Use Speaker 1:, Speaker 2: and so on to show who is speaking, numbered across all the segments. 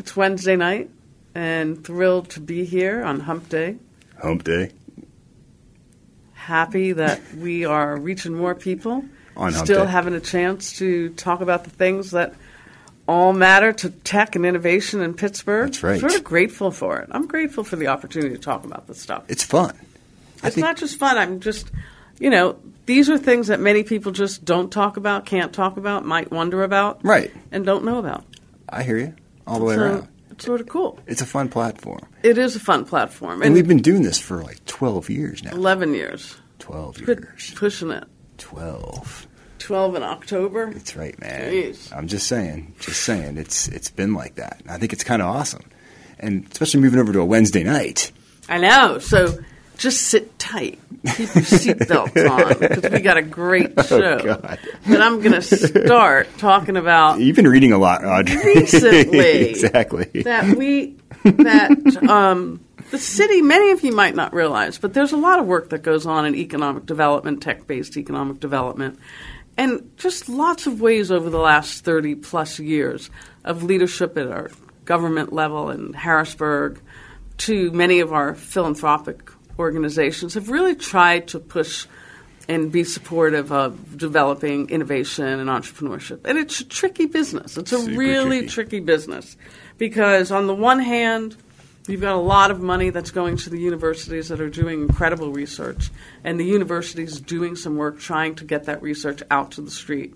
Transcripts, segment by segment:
Speaker 1: It's Wednesday night, and thrilled to be here on Hump Day.
Speaker 2: Hump Day.
Speaker 1: Happy that we are reaching more people.
Speaker 2: On Hump
Speaker 1: Still
Speaker 2: Day.
Speaker 1: having a chance to talk about the things that all matter to tech and innovation in Pittsburgh.
Speaker 2: That's right.
Speaker 1: Sort of grateful for it. I'm grateful for the opportunity to talk about this stuff.
Speaker 2: It's fun. I
Speaker 1: It's
Speaker 2: think
Speaker 1: not just fun. I'm just, you know, these are things that many people just don't talk about, can't talk about, might wonder about,
Speaker 2: Right.
Speaker 1: and don't know about.
Speaker 2: I hear you all the way
Speaker 1: so
Speaker 2: around.
Speaker 1: it's sort of cool.
Speaker 2: It's a fun platform.
Speaker 1: It is a fun platform,
Speaker 2: And we've been doing this for like 12 years now.
Speaker 1: 11 years.
Speaker 2: 12
Speaker 1: Quit
Speaker 2: years.
Speaker 1: pushing it.
Speaker 2: 12.
Speaker 1: 12 in October.
Speaker 2: That's right, man.
Speaker 1: Jeez.
Speaker 2: I'm just saying, just saying. It's it's been like that. I think it's kind of awesome, and especially moving over to a Wednesday night.
Speaker 1: I know. So just sit tight. Keep your seatbelts on because we got a great show.
Speaker 2: Oh.
Speaker 1: But I'm going to start talking about
Speaker 2: You've been reading a lot, Audrey.
Speaker 1: Recently.
Speaker 2: exactly.
Speaker 1: that we that um, the city. Many of you might not realize, but there's a lot of work that goes on in economic development, tech-based economic development, and just lots of ways over the last 30 plus years of leadership at our government level in Harrisburg to many of our philanthropic organizations have really tried to push and be supportive of developing innovation and entrepreneurship. And it's a tricky business. It's a
Speaker 2: Super
Speaker 1: really
Speaker 2: tricky.
Speaker 1: tricky business because on the one hand, you've got a lot of money that's going to the universities that are doing incredible research, and the universities doing some work trying to get that research out to the street,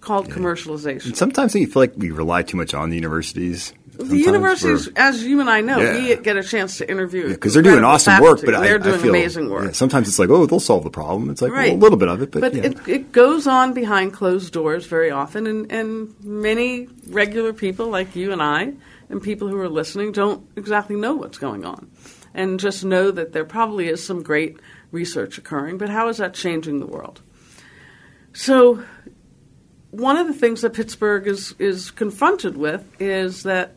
Speaker 1: called commercialization.
Speaker 2: And sometimes you feel like we rely too much on the universities.
Speaker 1: The universities, as you and I know,
Speaker 2: Yeah.
Speaker 1: we get a chance to interview
Speaker 2: because they're doing awesome work, but
Speaker 1: they're
Speaker 2: I
Speaker 1: doing
Speaker 2: feel,
Speaker 1: amazing work.
Speaker 2: yeah, sometimes it's like, oh, they'll solve the problem. It's like well, a little bit of it, but,
Speaker 1: But
Speaker 2: yeah.
Speaker 1: it, it goes on behind closed doors very often, and, and many regular people like you and I, and people who are listening, don't exactly know what's going on, and just know that there probably is some great research occurring. But how is that changing the world? So, one of the things that Pittsburgh is is confronted with is that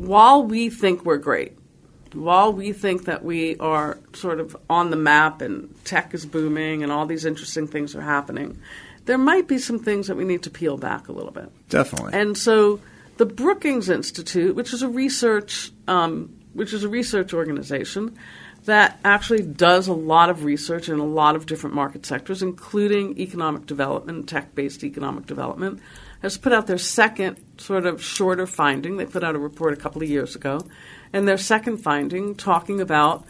Speaker 1: while we think we're great, while we think that we are sort of on the map and tech is booming and all these interesting things are happening, there might be some things that we need to peel back a little bit.
Speaker 2: Definitely.
Speaker 1: And so the Brookings Institute, which is a research, um, which is a research organization that actually does a lot of research in a lot of different market sectors, including economic development, tech-based economic development, has put out their second sort of shorter finding. They put out a report a couple of years ago, and their second finding talking about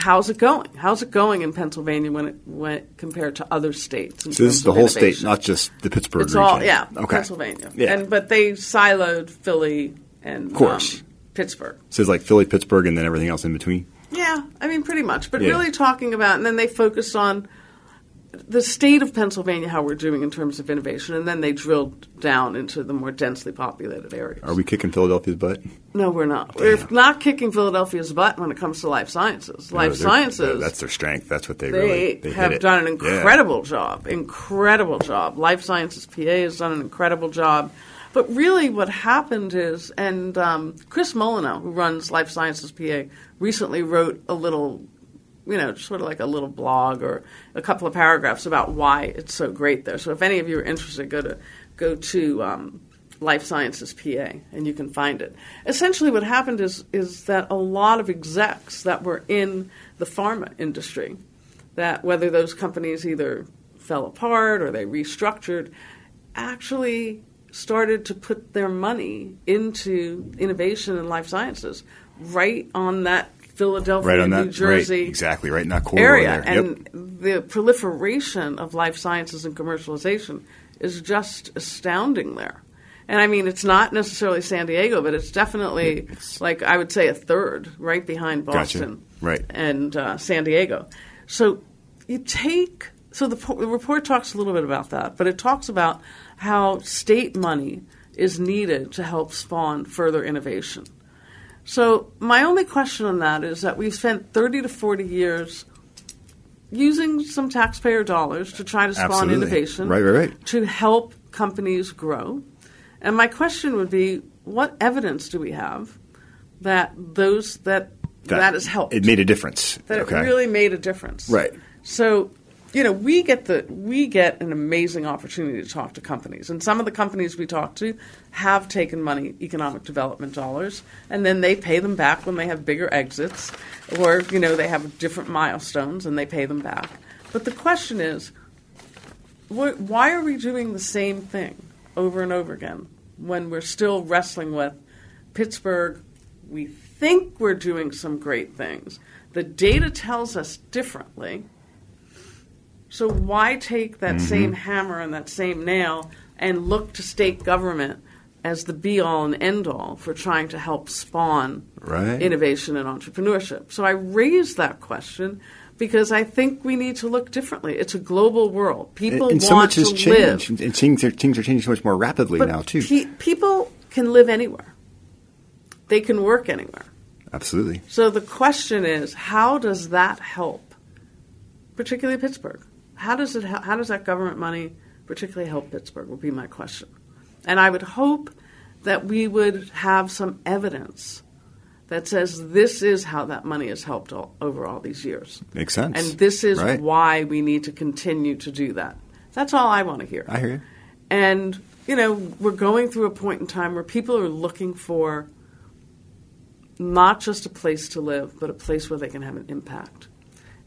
Speaker 1: how's it going? How's it going in Pennsylvania when it went compared to other states?
Speaker 2: so this is the whole state, not just the Pittsburgh
Speaker 1: It's
Speaker 2: region.
Speaker 1: all yeah,
Speaker 2: Okay.
Speaker 1: Pennsylvania.
Speaker 2: Yeah.
Speaker 1: And but they siloed Philly and
Speaker 2: Of course.
Speaker 1: um, Pittsburgh.
Speaker 2: so it's like Philly, Pittsburgh, and then everything else in between.
Speaker 1: Yeah, I mean pretty much. But
Speaker 2: Yeah.
Speaker 1: really talking about and then they focused on the state of Pennsylvania, how we're doing in terms of innovation, and then they drilled down into the more densely populated areas.
Speaker 2: Are we kicking Philadelphia's butt?
Speaker 1: No, we're not. We're not kicking Philadelphia's butt when it comes to life sciences. Life
Speaker 2: No, they're-
Speaker 1: sciences.
Speaker 2: That's their strength. That's what they,
Speaker 1: they,
Speaker 2: really they
Speaker 1: have done an
Speaker 2: Yeah.
Speaker 1: incredible job. Incredible job. Life Sciences PA has done an incredible job. But really, what happened is, and um, Chris Molineaux, who runs Life Sciences PA, recently wrote a little, you know, sort of like a little blog or a couple of paragraphs about why it's so great there. So if any of you are interested, go to go to um, Life Sciences PA, and you can find it. Essentially, what happened is is that a lot of execs that were in the pharma industry, that whether those companies either fell apart or they restructured, actually started to put their money into innovation in life sciences right on that Philadelphia,
Speaker 2: right on that
Speaker 1: New Jersey
Speaker 2: right, exactly right in that corridor
Speaker 1: area.
Speaker 2: there.
Speaker 1: And the proliferation of life sciences and commercialization is just astounding there. And I mean, it's not necessarily San Diego, but it's definitely like I would say a third, right behind
Speaker 2: Gotcha.
Speaker 1: Boston,
Speaker 2: Right.
Speaker 1: and uh, San Diego. So you take so the, the report talks a little bit about that, but it talks about how state money is needed to help spawn further innovation. So, my only question on that is that we've spent 30 to 40 years using some taxpayer dollars to try to spawn
Speaker 2: Absolutely.
Speaker 1: innovation
Speaker 2: Right, right, right.
Speaker 1: to help companies grow. And my question would be what evidence do we have that those that that, has helped?
Speaker 2: It made a difference.
Speaker 1: that
Speaker 2: okay.
Speaker 1: it really made a difference.
Speaker 2: Right.
Speaker 1: So, you know, we get the we get an amazing opportunity to talk to companies, and some of the companies we talk to have taken money, economic development dollars, and then they pay them back when they have bigger exits, or you know they have different milestones and they pay them back. But the question is, wh- why are we doing the same thing over and over again when we're still wrestling with Pittsburgh? We think we're doing some great things. The data tells us differently. So why take that mm-hmm. same hammer and that same nail and look to state government as the be all and end all for trying to help spawn
Speaker 2: Right.
Speaker 1: innovation and entrepreneurship? So I raise that question because I think we need to look differently. It's a global world. People
Speaker 2: and, and so
Speaker 1: want
Speaker 2: much has
Speaker 1: to live.
Speaker 2: changed, and things are, things are changing so much more rapidly
Speaker 1: But
Speaker 2: now too.
Speaker 1: pe- people can live anywhere. They can work anywhere.
Speaker 2: Absolutely.
Speaker 1: So the question is, how does that help, particularly Pittsburgh? How does it? How does that government money particularly help Pittsburgh? Would be my question, and I would hope that we would have some evidence that says this is how that money has helped all, over all these years,
Speaker 2: Makes sense.
Speaker 1: and this is
Speaker 2: Right.
Speaker 1: why we need to continue to do that. That's all I want to hear.
Speaker 2: I hear you.
Speaker 1: And, you know, we're going through a point in time where people are looking for not just a place to live, but a place where they can have an impact.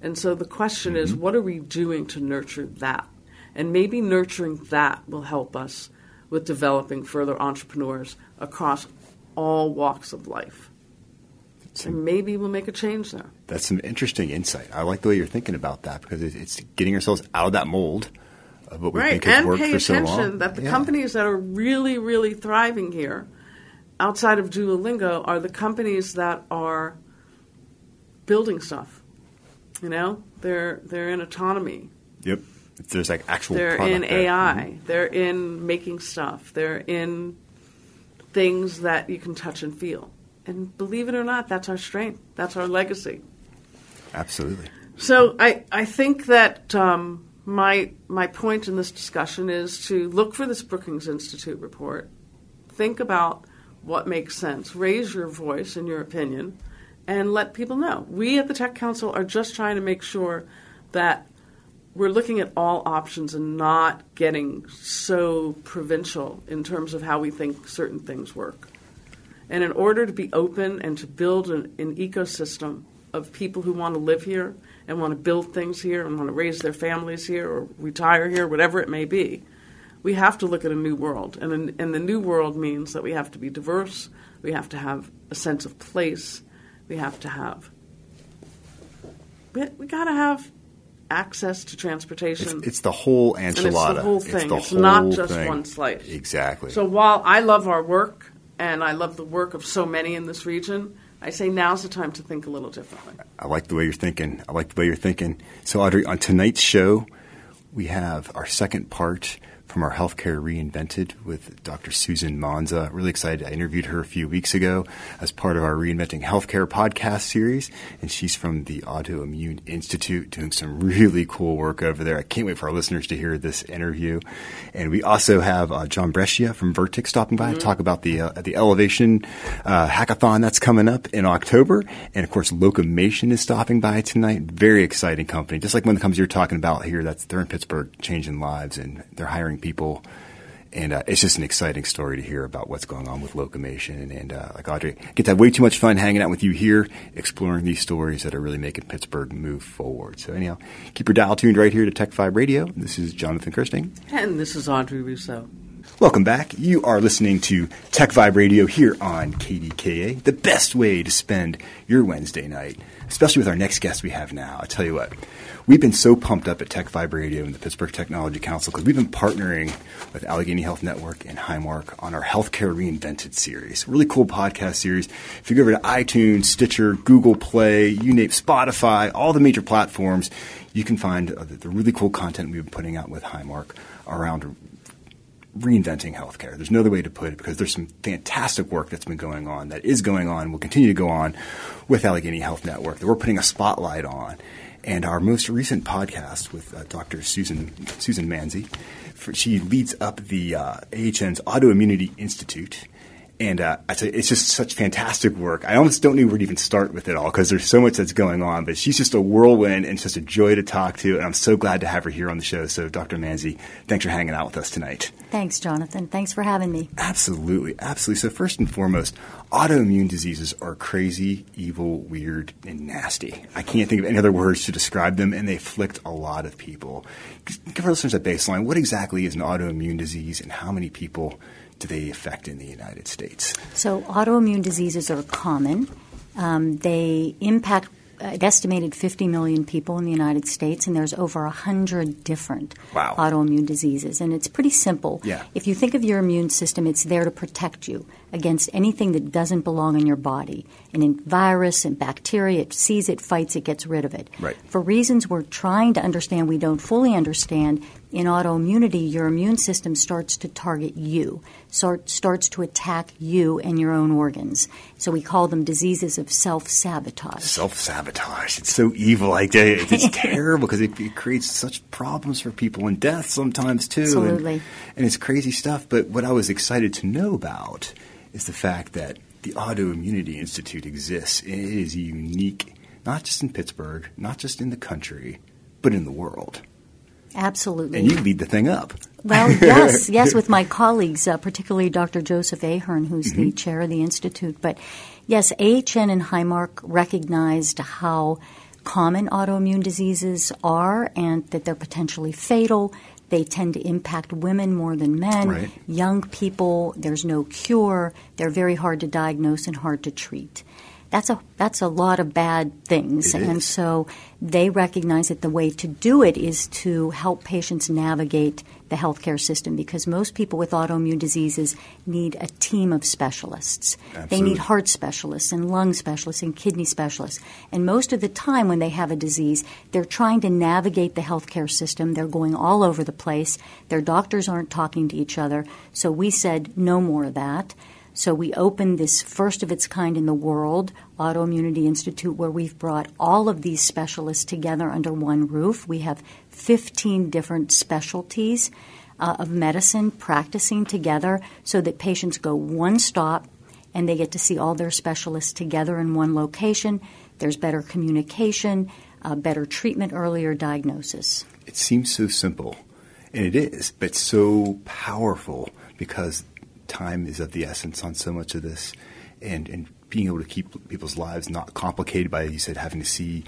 Speaker 1: And so the question is, mm-hmm. what are we doing to nurture that? And maybe nurturing that will help us with developing further entrepreneurs across all walks of life. And maybe we'll make a change there.
Speaker 2: That's some interesting insight. I like the way you're thinking about that because it's getting ourselves out of that mold of what we
Speaker 1: right
Speaker 2: think has
Speaker 1: and
Speaker 2: worked
Speaker 1: pay
Speaker 2: for so
Speaker 1: attention
Speaker 2: long.
Speaker 1: that the
Speaker 2: Yeah.
Speaker 1: companies that are really really thriving here outside of duolingo are the companies that are building stuff you know? They're they're in autonomy.
Speaker 2: Yep. If there's like actual.
Speaker 1: they're in
Speaker 2: there.
Speaker 1: ai they're in making stuff. They're in things that you can touch and feel. And believe it or not that's our strength. That's our legacy.
Speaker 2: Absolutely.
Speaker 1: so I, I think that um, my my point in this discussion is to look for this Brookings Institute report, think about what makes sense, raise your voice and your opinion, and let people know. We at the Tech Council are just trying to make sure that we're looking at all options and not getting so provincial in terms of how we think certain things work. And in order to be open and to build an, an ecosystem of people who want to live here and want to build things here and want to raise their families here or retire here, whatever it may be, we have to look at a new world. And, and the new world means that we have to be diverse, we have to have a sense of place, we have to have. We, we got to have access to transportation.
Speaker 2: it's the whole
Speaker 1: and it's
Speaker 2: enchilada.
Speaker 1: the whole thing.
Speaker 2: the
Speaker 1: It's, not just
Speaker 2: thing.
Speaker 1: one slice.
Speaker 2: Exactly.
Speaker 1: So while I love our work and I love the work of so many in this region, I say now's the time to think a little differently.
Speaker 2: I like the way you're thinking. I like the way you're thinking. So, Audrey, on tonight's show, we have our second part from our Healthcare Reinvented with Dr. Susan Manzi. Really excited. I interviewed her a few weeks ago as part of our Reinventing Healthcare podcast series, and she's from the Autoimmune Institute doing some really cool work over there. I can't wait for our listeners to hear this interview. And we also have uh, John Brescia from Vertex stopping by to talk about the uh, the Elevation uh, hackathon that's coming up in October, and of course, Locomation is stopping by tonight. Very exciting company, just like one of the companies you're talking about here. That's they're in Pittsburgh, changing lives, and they're hiring people. And uh, it's just an exciting story to hear about what's going on with Locomation. And, uh, like Audrey, I get to have way too much fun hanging out with you here, exploring these stories that are really making Pittsburgh move forward. So anyhow, keep your dial tuned right here to Tech Vibe Radio. This is Jonathan Kersting.
Speaker 1: And this is Audrey Russo.
Speaker 2: Welcome back. You are listening to Tech Vibe Radio here on KDKA, the best way to spend your Wednesday night, especially with our next guest we have now. I tell you what, we've been so pumped up at Tech Vibe Radio and the Pittsburgh Technology Council because we've been partnering with Allegheny Health Network and Highmark on our Healthcare Reinvented series. Really cool podcast series. If you go over to iTunes, Stitcher, Google Play, you name Spotify, all the major platforms, you can find the really cool content we've been putting out with Highmark around reinventing healthcare. There's no other way to put it because there's some fantastic work that's been going on, that is going on, will continue to go on with Allegheny Health Network that we're putting a spotlight on. And our most recent podcast with uh, Dr. Susan Susan Manzi, for, she leads up the uh, AHN's Autoimmunity Institute and uh, it's just such fantastic work. I almost don't know where to even start with it all because there's so much that's going on. But she's just a whirlwind and just a joy to talk to. And I'm so glad to have her here on the show. So, Dr. Manzi, thanks for hanging out with us tonight.
Speaker 3: Thanks, Jonathan. Thanks for having me.
Speaker 2: Absolutely. Absolutely. So, first and foremost, autoimmune diseases are crazy, evil, weird, and nasty. I can't think of any other words to describe them, and they afflict a lot of people. Give our listeners a baseline. What exactly is an autoimmune disease, and how many people do they affect in the United States?
Speaker 3: So, autoimmune diseases are common. Um, they impact an estimated 50 million people in the United States, and there's over 100 different
Speaker 2: wow.
Speaker 3: autoimmune diseases. And it's pretty simple.
Speaker 2: Yeah.
Speaker 3: If you think of your immune system, it's there to protect you against anything that doesn't belong in your body. And in virus and bacteria, it sees it, fights it, gets rid of it.
Speaker 2: Right.
Speaker 3: For reasons we're trying to understand, we don't fully understand, in autoimmunity, your immune system starts to target you, start, starts to attack you and your own organs. So we call them diseases of self sabotage.
Speaker 2: Self sabotage. It's so evil. Like it's terrible because it, it, creates such problems for people and death sometimes too.
Speaker 3: Absolutely.
Speaker 2: And, and it's crazy stuff. But what I was excited to know about is the fact that the Autoimmunity Institute exists. It is unique, not just in Pittsburgh, not just in the country, but in the world.
Speaker 3: Absolutely.
Speaker 2: And you lead the thing up.
Speaker 3: Well, yes, yes, with my colleagues, uh, particularly Dr. Joseph Ahearn, who's mm-hmm. the chair of the institute. But yes, AHN and Highmark recognized how common autoimmune diseases are and that they're potentially fatal. They tend to impact women more than men,
Speaker 2: right.
Speaker 3: young people. There's no cure. They're very hard to diagnose and hard to treat that's a that's a lot of bad things.
Speaker 2: It
Speaker 3: and
Speaker 2: is.
Speaker 3: so they recognize that the way to do it is to help patients navigate the healthcare system because most people with autoimmune diseases need a team of specialists.
Speaker 2: Absolutely.
Speaker 3: They need heart specialists and lung specialists and kidney specialists. And most of the time when they have a disease, they're trying to navigate the healthcare system. They're going all over the place. Their doctors aren't talking to each other. So we said no more of that. So we opened this first of its kind in the world Autoimmunity Institute where we've brought all of these specialists together under one roof. We have 15 different specialties uh, of medicine practicing together so that patients go one stop and they get to see all their specialists together in one location. There's better communication, uh, better treatment, earlier diagnosis.
Speaker 2: It seems so simple, and it is, but so powerful because time is of the essence on so much of this, and and being able to keep people's lives not complicated by you said having to see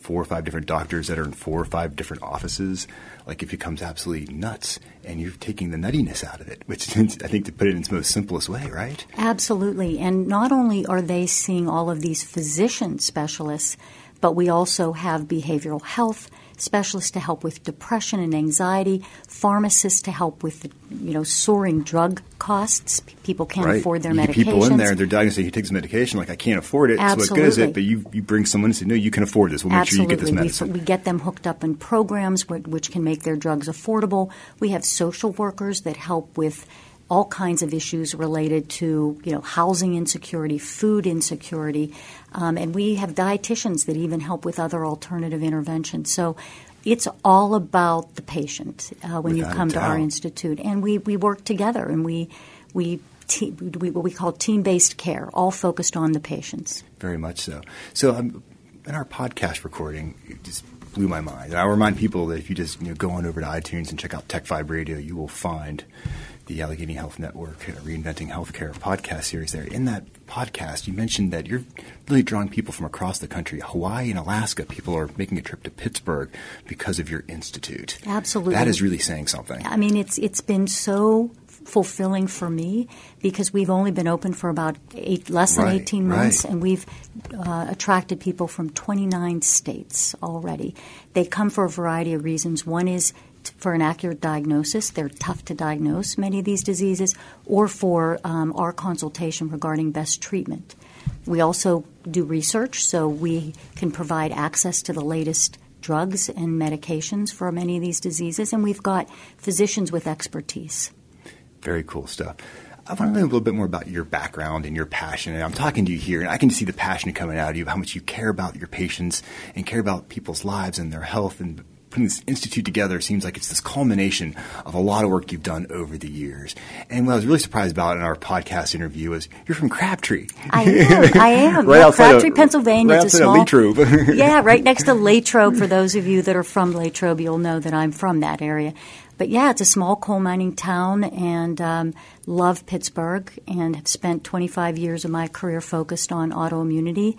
Speaker 2: four or five different doctors that are in four or five different offices, like it becomes absolutely nuts, and you're taking the nuttiness out of it, which I think to put it in its most simplest way, right?
Speaker 3: Absolutely, and not only are they seeing all of these physician specialists, but we also have behavioral health specialists to help with depression and anxiety, pharmacists to help with you know soaring drug costs. People can't
Speaker 2: right.
Speaker 3: afford their
Speaker 2: you
Speaker 3: medications.
Speaker 2: people in there, they're diagnosed. He takes medication like I can't afford it.
Speaker 3: Absolutely.
Speaker 2: So what good is it? But you you bring someone and say no, you can afford this. We'll make
Speaker 3: Absolutely.
Speaker 2: sure you get this medicine.
Speaker 3: We, we get them hooked up in programs which, which can make their drugs affordable. We have social workers that help with all kinds of issues related to you know housing insecurity, food insecurity, um, and we have dietitians that even help with other alternative interventions. So it's all about the patient uh, when
Speaker 2: Without
Speaker 3: you come to our institute, and we, we work together and we we. Te- we, what we call team-based care, all focused on the patients.
Speaker 2: Very much so. So um, in our podcast recording, it just blew my mind. And I remind people that if you just you know, go on over to iTunes and check out Tech Vibe Radio, you will find the Allegheny Health Network uh, Reinventing Healthcare podcast series there. In that podcast, you mentioned that you're really drawing people from across the country. Hawaii and Alaska, people are making a trip to Pittsburgh because of your institute.
Speaker 3: Absolutely.
Speaker 2: That is really saying something.
Speaker 3: I mean, it's it's been so fulfilling for me because we've only been open for about eight, less than
Speaker 2: Right,
Speaker 3: 18 months,
Speaker 2: right.
Speaker 3: and we've uh, attracted people from 29 states already. They come for a variety of reasons. One is for an accurate diagnosis. They're tough to diagnose, many of these diseases, or for um, our consultation regarding best treatment. We also do research, so we can provide access to the latest drugs and medications for many of these diseases, and we've got physicians with expertise.
Speaker 2: Very cool stuff. I want to know a little bit more about your background and your passion. And I'm talking to you here, and I can see the passion coming out of you, how much you care about your patients and care about people's lives and their health and putting this institute together seems like it's this culmination of a lot of work you've done over the years. And what I was really surprised about in our podcast interview was you're from Crabtree.
Speaker 3: I am. I am.
Speaker 2: right
Speaker 3: yeah,
Speaker 2: outside
Speaker 3: Crabtree,
Speaker 2: of,
Speaker 3: Pennsylvania.
Speaker 2: Right
Speaker 3: it's a small.
Speaker 2: of Latrobe.
Speaker 3: yeah, right next to Latrobe. For those of you that are from Latrobe, you'll know that I'm from that area. But yeah, it's a small coal mining town, and um, love Pittsburgh, and have spent 25 years of my career focused on autoimmunity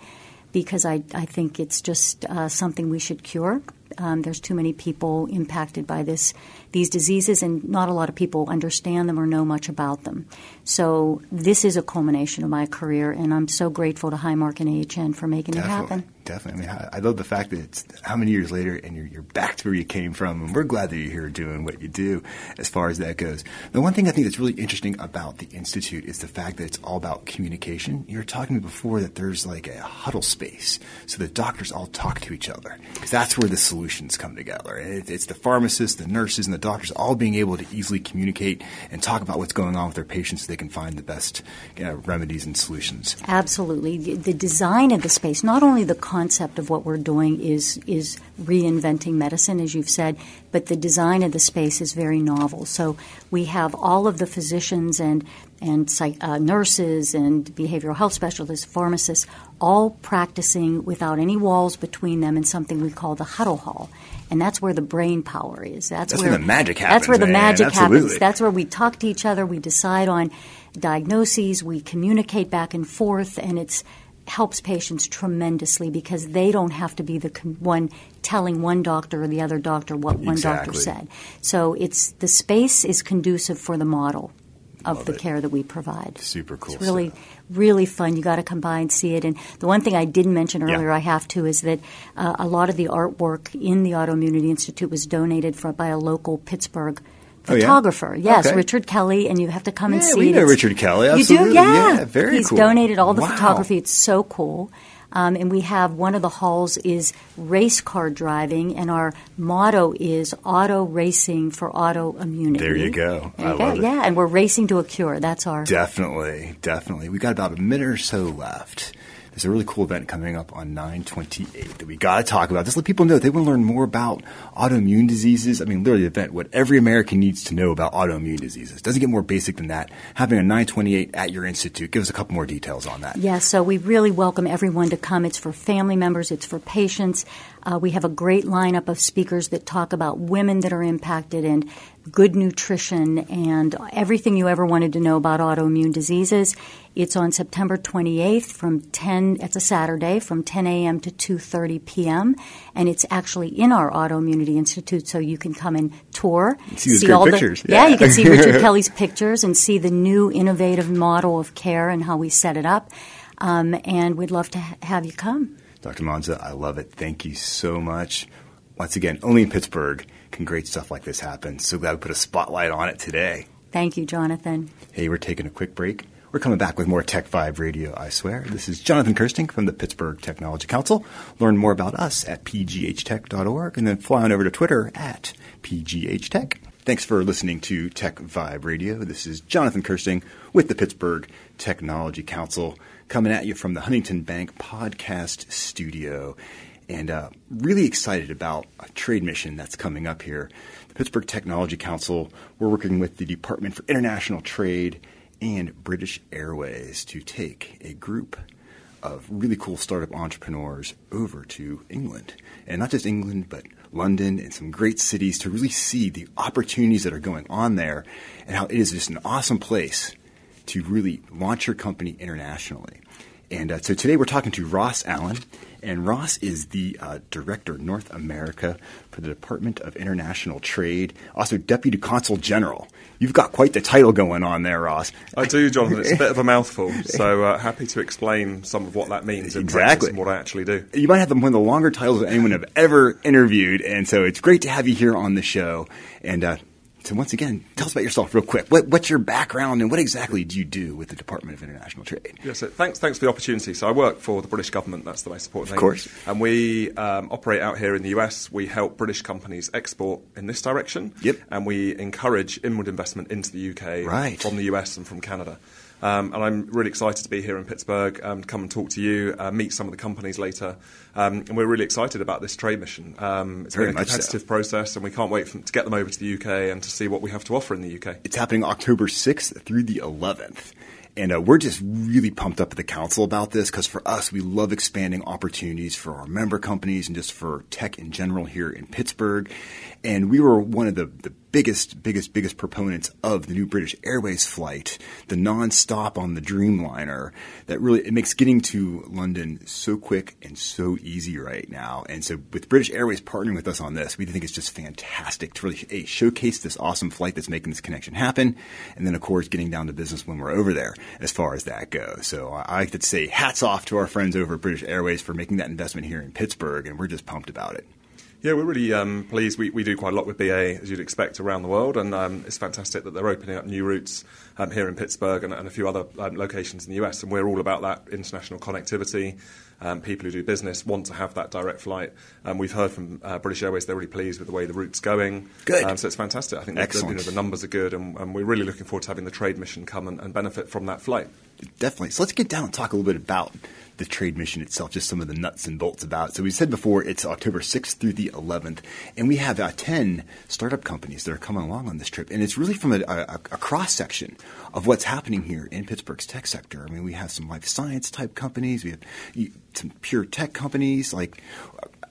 Speaker 3: because I, I think it's just uh, something we should cure. Um, there's too many people impacted by this these diseases, and not a lot of people understand them or know much about them. So this is a culmination of my career, and I'm so grateful to Highmark and AHN for making it happen.
Speaker 2: Definitely. I mean, I love the fact that it's how many years later and you're, you're back to where you came from, and we're glad that you're here doing what you do as far as that goes. The one thing I think that's really interesting about the Institute is the fact that it's all about communication. You were talking to me before that there's like a huddle space so the doctors all talk to each other because that's where the solutions come together. It, it's the pharmacists, the nurses, and the doctors all being able to easily communicate and talk about what's going on with their patients so they can find the best you know, remedies and solutions.
Speaker 3: Absolutely. The- The design of the space, not only the concept of what we're doing is is reinventing medicine, as you've said, but the design of the space is very novel. So we have all of the physicians and and psych, uh, nurses and behavioral health specialists, pharmacists, all practicing without any walls between them in something we call the huddle hall. And that's where the brain power is. That's,
Speaker 2: That's where the magic happens.
Speaker 3: That's where the
Speaker 2: man.
Speaker 3: magic
Speaker 2: Absolutely.
Speaker 3: happens. That's where we talk to each other. We decide on diagnoses. We communicate back and forth, and it's helps patients tremendously because they don't have to be the one telling one doctor or the other doctor what one doctor said. So it's the space is conducive for the model of
Speaker 2: Love
Speaker 3: the
Speaker 2: it.
Speaker 3: care that we provide.
Speaker 2: Super cool
Speaker 3: It's really,
Speaker 2: stuff.
Speaker 3: really fun. You got to come by and see it. And the one thing I didn't mention
Speaker 2: Yeah.
Speaker 3: earlier, I have to, is that uh, a lot of the artwork in the Autoimmunity Institute was donated for, by a local Pittsburgh
Speaker 2: Oh, yeah?
Speaker 3: photographer. Yes,
Speaker 2: Okay.
Speaker 3: Richard Kelly, and you have to come and
Speaker 2: Yeah,
Speaker 3: see
Speaker 2: we know
Speaker 3: It's-
Speaker 2: Richard Kelly,
Speaker 3: You do, yeah.
Speaker 2: Yeah, very
Speaker 3: He's
Speaker 2: cool.
Speaker 3: donated all the
Speaker 2: Wow.
Speaker 3: photography. It's so cool. Um, and we have one of the halls is race car driving, and our motto is auto racing for autoimmunity.
Speaker 2: There you go.
Speaker 3: There
Speaker 2: I
Speaker 3: you go.
Speaker 2: love it.
Speaker 3: Yeah, and we're racing to a cure. That's our
Speaker 2: Definitely, definitely. We got about a minute or so left. There's a really cool event coming up on 928 that we got to talk about. Just let people know they want to learn more about autoimmune diseases. I mean, literally, the event, what every American needs to know about autoimmune diseases. Doesn't get more basic than that. Having a 928 at your institute. Give us a couple more details on that.
Speaker 3: Yeah, so we really welcome everyone to come. It's for family members, it's for patients. Uh, we have a great lineup of speakers that talk about women that are impacted and good nutrition and everything you ever wanted to know about autoimmune diseases. It's on September 28th from 10. It's a Saturday from 10 a.m. to 2:30 p.m. and it's actually in our Autoimmunity Institute, so you can come and tour,
Speaker 2: See great
Speaker 3: all
Speaker 2: pictures.
Speaker 3: the yeah,
Speaker 2: Yeah.
Speaker 3: you can see Richard Kelly's pictures and see the new innovative model of care and how we set it up. Um, and we'd love to ha- have you come.
Speaker 2: Dr. Manzi, I love it. Thank you so much. Once again, only in Pittsburgh can great stuff like this happen. So glad we put a spotlight on it today.
Speaker 3: Thank you, Jonathan.
Speaker 2: Hey, we're taking a quick break. We're coming back with more Tech Vibe Radio, I swear. This is Jonathan Kersting from the Pittsburgh Technology Council. Learn more about us at pghtech.org and then fly on over to Twitter at pghtech. Thanks for listening to Tech Vibe Radio. This is Jonathan Kersting with the Pittsburgh Technology Council coming at you from the Huntington Bank Podcast Studio. And uh, really excited about a trade mission that's coming up here. The Pittsburgh Technology Council, we're working with the Department for International Trade and British Airways to take a group of really cool startup entrepreneurs over to England. And not just England, but London and some great cities to really see the opportunities that are going on there and how it is just an awesome place to really launch your company internationally. And uh, so today we're talking to Ross Allen, and Ross is the uh, Director North America for the Department of International Trade, also Deputy Consul General. You've got quite the title going on there, Ross.
Speaker 4: I do, Jonathan. It's a bit of a mouthful, so uh, happy to explain some of what that means in
Speaker 2: Exactly.
Speaker 4: and what I actually do.
Speaker 2: You might have one of the longer titles that anyone have ever interviewed, and so it's great to have you here on the show. And uh, So once again, tell us about yourself real quick. What, what's your background and what exactly do you do with the Department of International Trade?
Speaker 4: Yeah, so thanks, thanks for the opportunity. So I work for the British government. That's the most important
Speaker 2: Of
Speaker 4: thing.
Speaker 2: course.
Speaker 4: And we um, operate out here in the US. We help British companies export in this direction.
Speaker 2: Yep.
Speaker 4: And we encourage inward investment into the UK
Speaker 2: Right.
Speaker 4: from the US and from Canada. Um, and I'm really excited to be here in Pittsburgh, um, to come and talk to you, uh, meet some of the companies later. Um, and we're really excited about this trade mission. Um, it's
Speaker 2: Very
Speaker 4: been a
Speaker 2: much so.
Speaker 4: competitive process, and we can't wait for, to get them over to the UK and to see what we have to offer in the UK.
Speaker 2: It's happening October 6th through the 11th. And uh, we're just really pumped up at the council about this because for us, we love expanding opportunities for our member companies and just for tech in general here in Pittsburgh. And we were one of the, the biggest, biggest, biggest proponents of the new British Airways flight, the non-stop on the Dreamliner. That really it makes getting to London so quick and so easy right now. And so with British Airways partnering with us on this, we think it's just fantastic to really a, showcase this awesome flight that's making this connection happen, and then of course getting down to business when we're over there as far as that goes. So I, like say hats off to our friends over at British Airways for making that investment here in Pittsburgh, and we're just pumped about it.
Speaker 4: Yeah, we're really um, pleased. We, we do quite a lot with BA, as you'd expect, around the world, and um, it's fantastic that they're opening up new routes um, here in Pittsburgh and, and a few other um, locations in the US. And we're all about that international connectivity. Um, people who do business want to have that direct flight. Um, we've heard from uh, British Airways; they're really pleased with the way the route's going.
Speaker 2: Good.
Speaker 4: Um, so it's fantastic. I think the, you know, the numbers are good, and, and we're really looking forward to having the trade mission come and, and benefit from that flight.
Speaker 2: Definitely. So let's get down and talk a little bit about the trade mission itself, just some of the nuts and bolts about it. So we said before it's October 6th through the 11th, and we have uh, 10 startup companies that are coming along on this trip. And it's really from a, a, a cross section of what's happening here in Pittsburgh's tech sector. I mean, we have some life science type companies, we have some pure tech companies. Like,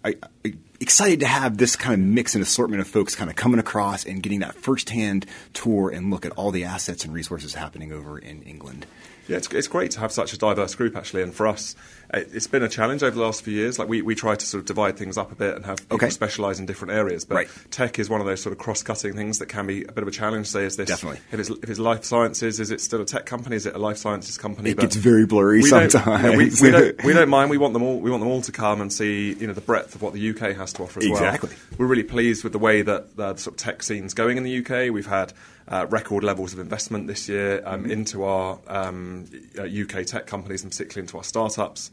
Speaker 2: I, I, excited to have this kind of mix and assortment of folks kind of coming across and getting that firsthand tour and look at all the assets and resources happening over in England.
Speaker 4: Yeah, it's, it's great to have such a diverse group actually, and for us, it, it's been a challenge over the last few years. Like we, we try to sort of divide things up a bit and have people
Speaker 2: Okay.
Speaker 4: specialise in different areas. But
Speaker 2: Right.
Speaker 4: tech is one of those sort of cross-cutting things that can be a bit of a challenge. Say, is this
Speaker 2: Definitely.
Speaker 4: if it's if it's life sciences, is it still a tech company? Is it a life sciences company?
Speaker 2: It gets very blurry
Speaker 4: we don't-
Speaker 2: sometimes.
Speaker 4: you know, we, we don't we don't mind. We want them all. We want them all to come and see you know the breadth of what the UK has to offer as
Speaker 2: Exactly.
Speaker 4: well. We're really pleased with the way that the sort of tech scene's going in the UK. We've had uh, record levels of investment this year um,
Speaker 2: Mm-hmm.
Speaker 4: into our um, uh, UK tech companies and particularly into our startups.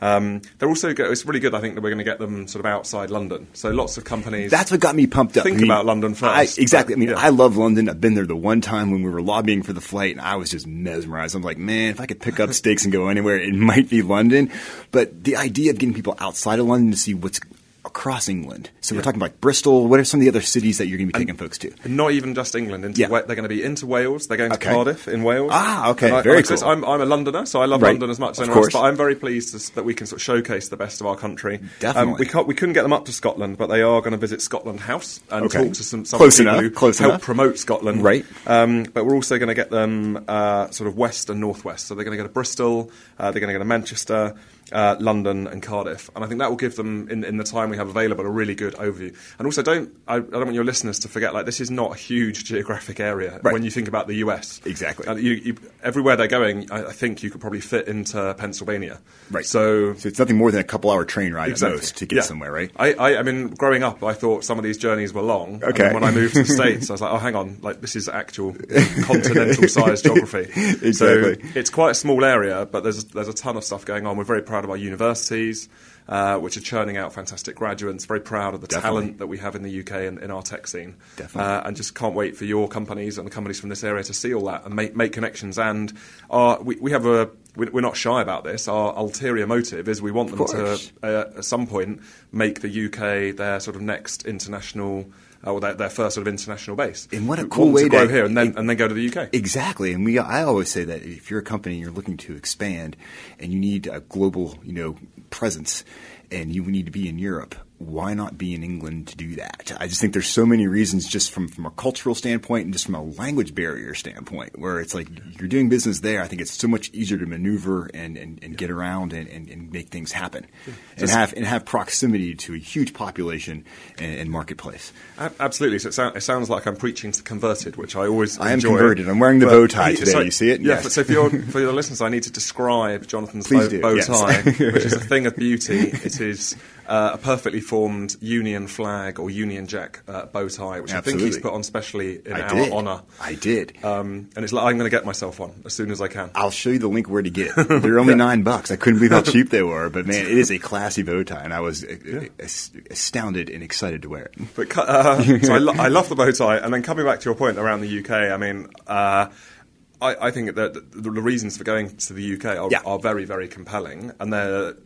Speaker 4: Um, they're also go- it's really good. I think that we're going to get them sort of outside London. So lots of companies.
Speaker 2: That's what got me pumped up.
Speaker 4: Think
Speaker 2: I mean,
Speaker 4: about London first,
Speaker 2: I, exactly. I mean,
Speaker 4: yeah.
Speaker 2: I love London. I've been there the one time when we were lobbying for the flight, and I was just mesmerized. I'm like, man, if I could pick up stakes and go anywhere, it might be London. But the idea of getting people outside of London to see what's across England. So we're talking about Bristol. What are some of the other cities that you're going to be taking folks to?
Speaker 4: Not even just England. Into
Speaker 2: Yeah.
Speaker 4: Wa- they're going to be into Wales. They're going to
Speaker 2: Okay.
Speaker 4: Cardiff in Wales.
Speaker 2: Ah, okay.
Speaker 4: And I,
Speaker 2: Very
Speaker 4: like I said,
Speaker 2: cool.
Speaker 4: I'm, I'm a Londoner, so I love
Speaker 2: Right.
Speaker 4: London as much as
Speaker 2: Of
Speaker 4: anyone else.
Speaker 2: course.
Speaker 4: But I'm very pleased to, that we can sort of showcase the best of our country. Um,
Speaker 2: Definitely.
Speaker 4: we, can't, we couldn't get them up to Scotland, but they are going to visit Scotland House and
Speaker 2: Okay.
Speaker 4: talk to some, some
Speaker 2: Close
Speaker 4: people
Speaker 2: enough,
Speaker 4: who
Speaker 2: close
Speaker 4: help
Speaker 2: enough.
Speaker 4: promote Scotland.
Speaker 2: Right.
Speaker 4: Um, but we're also going to get them uh, sort of west and northwest. So they're going to go to Bristol. Uh, they're going to go to Manchester. Uh, London and Cardiff, and I think that will give them, in, in the time we have available, a really good overview. And also, don't I, I don't want your listeners to forget, like this is not a huge geographic area
Speaker 2: Right.
Speaker 4: when you think about the US.
Speaker 2: Exactly.
Speaker 4: And you, you, everywhere they're going, I, I think you could probably fit into Pennsylvania.
Speaker 2: Right.
Speaker 4: So
Speaker 2: So it's nothing more than a couple hour train ride
Speaker 4: Exactly.
Speaker 2: at most to get
Speaker 4: Yeah.
Speaker 2: somewhere, right?
Speaker 4: I, I, I mean, growing up, I thought some of these journeys were long.
Speaker 2: Okay.
Speaker 4: when I moved to the States, I was like, oh, hang on, like this is actual continental sized geography.
Speaker 2: Exactly.
Speaker 4: So it's quite a small area, but there's there's a ton of stuff going on. We're very proud of our universities, uh, which are churning out fantastic graduates. Very proud of the
Speaker 2: Definitely.
Speaker 4: talent that we have in the UK and in our tech scene.
Speaker 2: Definitely.
Speaker 4: Uh, and just can't wait for your companies and the companies from this area to see all that and make make connections. And our, we we have a we- we're not shy about this. Our ulterior motive is we want them to uh, at some point make the UK their sort of next international. Oh, or their, their first sort of international base.
Speaker 2: And what a cool way
Speaker 4: to grow
Speaker 2: to-
Speaker 4: here and then and then go to the UK.
Speaker 2: Exactly, and we. I always say that if you're a company and you're looking to expand, and you need a global, you know, presence, and you need to be in Europe, why not be in England to do that? I just think there's so many reasons, just from from a cultural standpoint and just from a language barrier standpoint, where it's like mm-hmm. you're doing business there. I think it's so much easier to maneuver and and, and get around and, and, and make things happen, and have and have proximity to a huge population and, and marketplace.
Speaker 4: Absolutely. So it, sound, it sounds like I'm preaching to converted, which I always
Speaker 2: I am
Speaker 4: enjoy.
Speaker 2: converted. I'm wearing the
Speaker 4: But
Speaker 2: bow tie today.
Speaker 4: so-
Speaker 2: You see it?
Speaker 4: Yeah.
Speaker 2: Yes.
Speaker 4: but So for your for your listeners, I need to describe Jonathan's
Speaker 2: Please
Speaker 4: bow,
Speaker 2: do,
Speaker 4: bow
Speaker 2: yes.
Speaker 4: tie, which is a thing of beauty. It is uh, a perfectly formed Union flag or Union Jack uh, bow tie, which I think he's put on specially in
Speaker 2: I
Speaker 4: our
Speaker 2: did.
Speaker 4: honour.
Speaker 2: I did.
Speaker 4: Um, and it's like I'm going to get myself one as soon as I can.
Speaker 2: I'll show you the link where to get it. They're only nine bucks. I couldn't believe how cheap they were, but man, it is a classy bow tie, and I was uh, as- astounded and excited to wear it.
Speaker 4: But uh, so I, lo- I love the bow tie, and then coming back to your point around the UK, I mean, uh, I, I think that the, the reasons for going to the UK are,
Speaker 2: Yeah.
Speaker 4: are very, very compelling, and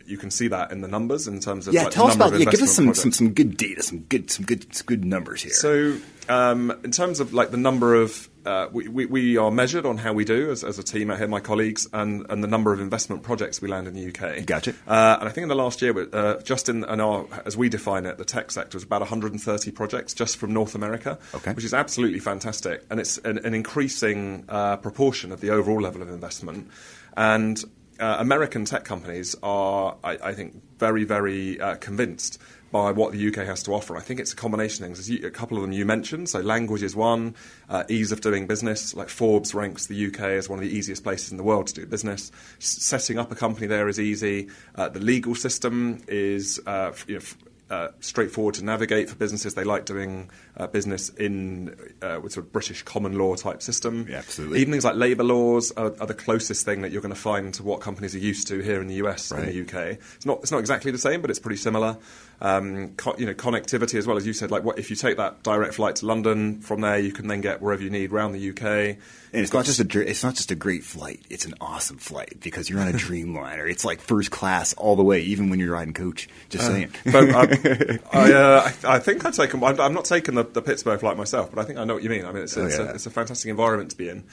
Speaker 4: you can see that in the numbers in terms of
Speaker 2: Yeah,
Speaker 4: like,
Speaker 2: tell
Speaker 4: the
Speaker 2: us about. Yeah, give us some, some some good data, some good some good some good numbers here.
Speaker 4: So, um, in terms of like the number of, uh, we, we, we are measured on how we do as, as a team out here, my colleagues, and, and the number of investment projects we land in the UK.
Speaker 2: Gotcha.
Speaker 4: Uh, and I think in the last year, uh, just in, in our, as we define it, the tech sector was about 130 projects just from North America,
Speaker 2: Okay.
Speaker 4: which is absolutely fantastic, and it's an, an increasing uh, proportion of the overall level of investment. And uh, American tech companies are, I, I think, very, very uh, convinced by what the UK has to offer. I think it's a combination of things. You, a couple of them you mentioned. So language is one, uh, ease of doing business. Like Forbes ranks the UK as one of the easiest places in the world to do business. S- setting up a company there is easy. Uh, the legal system is uh, you know, f- uh, straightforward to navigate for businesses. They like doing uh, business in uh, with sort of British common law type system.
Speaker 2: Yeah, absolutely.
Speaker 4: Even things like labour laws are, are the closest thing that you're going to find to what companies are used to here in the US and
Speaker 2: Right.
Speaker 4: the UK. It's not it's not exactly the same, but it's pretty similar. Um, co- you know, connectivity as well as you said. Like, what if you take that direct flight to London from there, you can then get wherever you need around the UK.
Speaker 2: And it's not just a it's not just a great flight. It's an awesome flight because you're on a Dreamliner. It's like first class all the way, even when you're riding coach. Just saying.
Speaker 4: But I, uh, I, I think I've taken. I'm, I'm not taking the, the Pittsburgh flight myself, but I think I know what you mean. I mean, it's,
Speaker 2: Oh,
Speaker 4: it's,
Speaker 2: yeah.
Speaker 4: a, it's a fantastic environment to be in.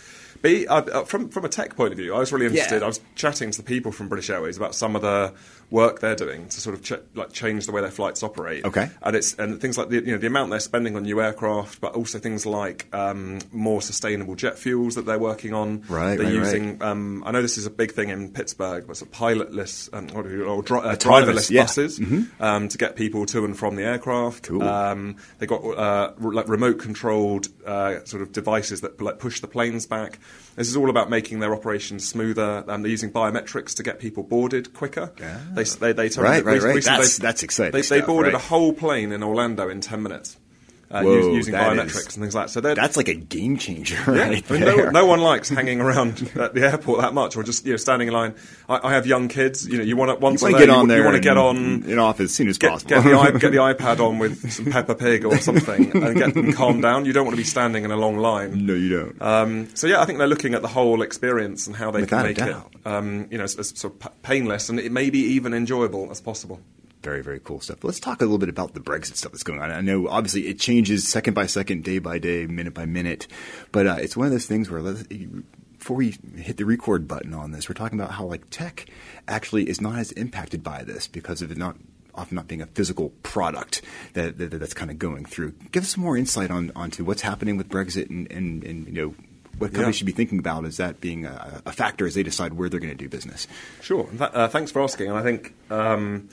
Speaker 4: B, uh, uh, from from a tech point of view, I was really interested.
Speaker 2: Yeah.
Speaker 4: I was chatting to the people from British Airways about some of the work they're doing to sort of ch- like change the way their flights operate.
Speaker 2: Okay.
Speaker 4: and it's and things like the you know the amount they're spending on new aircraft, but also things like um, more sustainable jet fuels that they're working on.
Speaker 2: Right,
Speaker 4: they're
Speaker 2: right, right.
Speaker 4: using. Um, I know this is a big thing in Pittsburgh, but sort of pilotless um, what you, or dri- uh, driverless
Speaker 2: yeah.
Speaker 4: buses um, to get people to and from the aircraft.
Speaker 2: Cool.
Speaker 4: Um, they got uh, re- like remote controlled uh, sort of devices that like push the planes back. This is all about making their operations smoother. They're using biometrics to get people boarded quicker. They they, they told me
Speaker 2: Right,
Speaker 4: that
Speaker 2: right,
Speaker 4: recently
Speaker 2: right. That's-
Speaker 4: they-
Speaker 2: that's exciting
Speaker 4: They, they boarded
Speaker 2: right.
Speaker 4: a whole plane in Orlando in ten minutes. Uh,
Speaker 2: Whoa,
Speaker 4: us- using biometrics
Speaker 2: is-
Speaker 4: and things like that. So
Speaker 2: That's like a game changer,
Speaker 4: yeah,
Speaker 2: right
Speaker 4: I mean, no, no one likes hanging around at the airport that much, or just you know standing in line. I, I have young kids. You know, you want to once
Speaker 2: you want
Speaker 4: they're
Speaker 2: to get on
Speaker 4: you,
Speaker 2: there.
Speaker 4: You want to get on
Speaker 2: and off as soon as
Speaker 4: get,
Speaker 2: possible.
Speaker 4: get, the, get the iPad on with some Peppa Pig or something and get them calmed down. You don't want to be standing in a long line.
Speaker 2: no, you don't.
Speaker 4: Um, so yeah, I think they're looking at the whole experience and how they
Speaker 2: Without
Speaker 4: can make it, um, you know, as, as sort of painless and it may be even enjoyable as possible.
Speaker 2: Very, very cool stuff. Let's talk a little bit about the Brexit stuff that's going on. I know, obviously, it changes second by second, day by day, minute by minute, but uh, it's one of those things where let's, before we hit the record button on this, we're talking about how like tech actually is not as impacted by this because of it not often not being a physical product that, that that's kind of going through. Give us some more insight on onto what's happening with Brexit and, and, and you know what companies
Speaker 4: Yeah.
Speaker 2: should be thinking about is that being a, a factor as they decide where they're going to do business.
Speaker 4: Sure. Uh, thanks for asking. And I think um,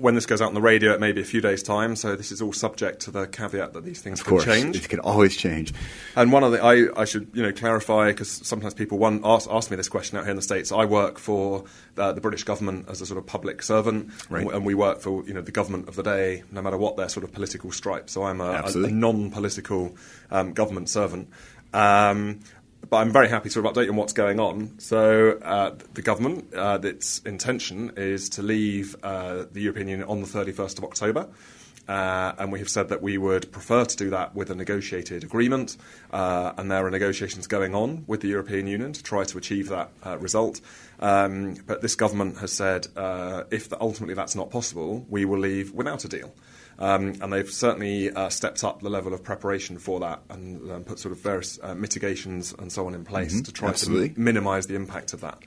Speaker 4: when this goes out on the radio, it may be a few days' time. So this is all subject to the caveat that these things
Speaker 2: Of
Speaker 4: can
Speaker 2: course,
Speaker 4: change.
Speaker 2: it can always change.
Speaker 4: And one of the I, I should you know clarify because sometimes people one ask, ask me this question out here in the states. I work for uh, the British government as a sort of public servant,
Speaker 2: Right.
Speaker 4: and, and we work for you know the government of the day, no matter what their sort of political stripe. So I'm a, a, a non-political um, government servant. Um, but I'm very happy to update you on what's going on. So uh, the government, uh, its intention is to leave uh, the European Union on the 31st of October. Uh, and we have said that we would prefer to do that with a negotiated agreement, uh, and there are negotiations going on with the European Union to try to achieve that uh, result. Um, but this government has said if the, ultimately that's not possible, we will leave without a deal. Um, and they've certainly uh, stepped up the level of preparation for that and put sort of various uh, mitigations and so on in place to try
Speaker 2: absolutely.
Speaker 4: to minimise the impact of that.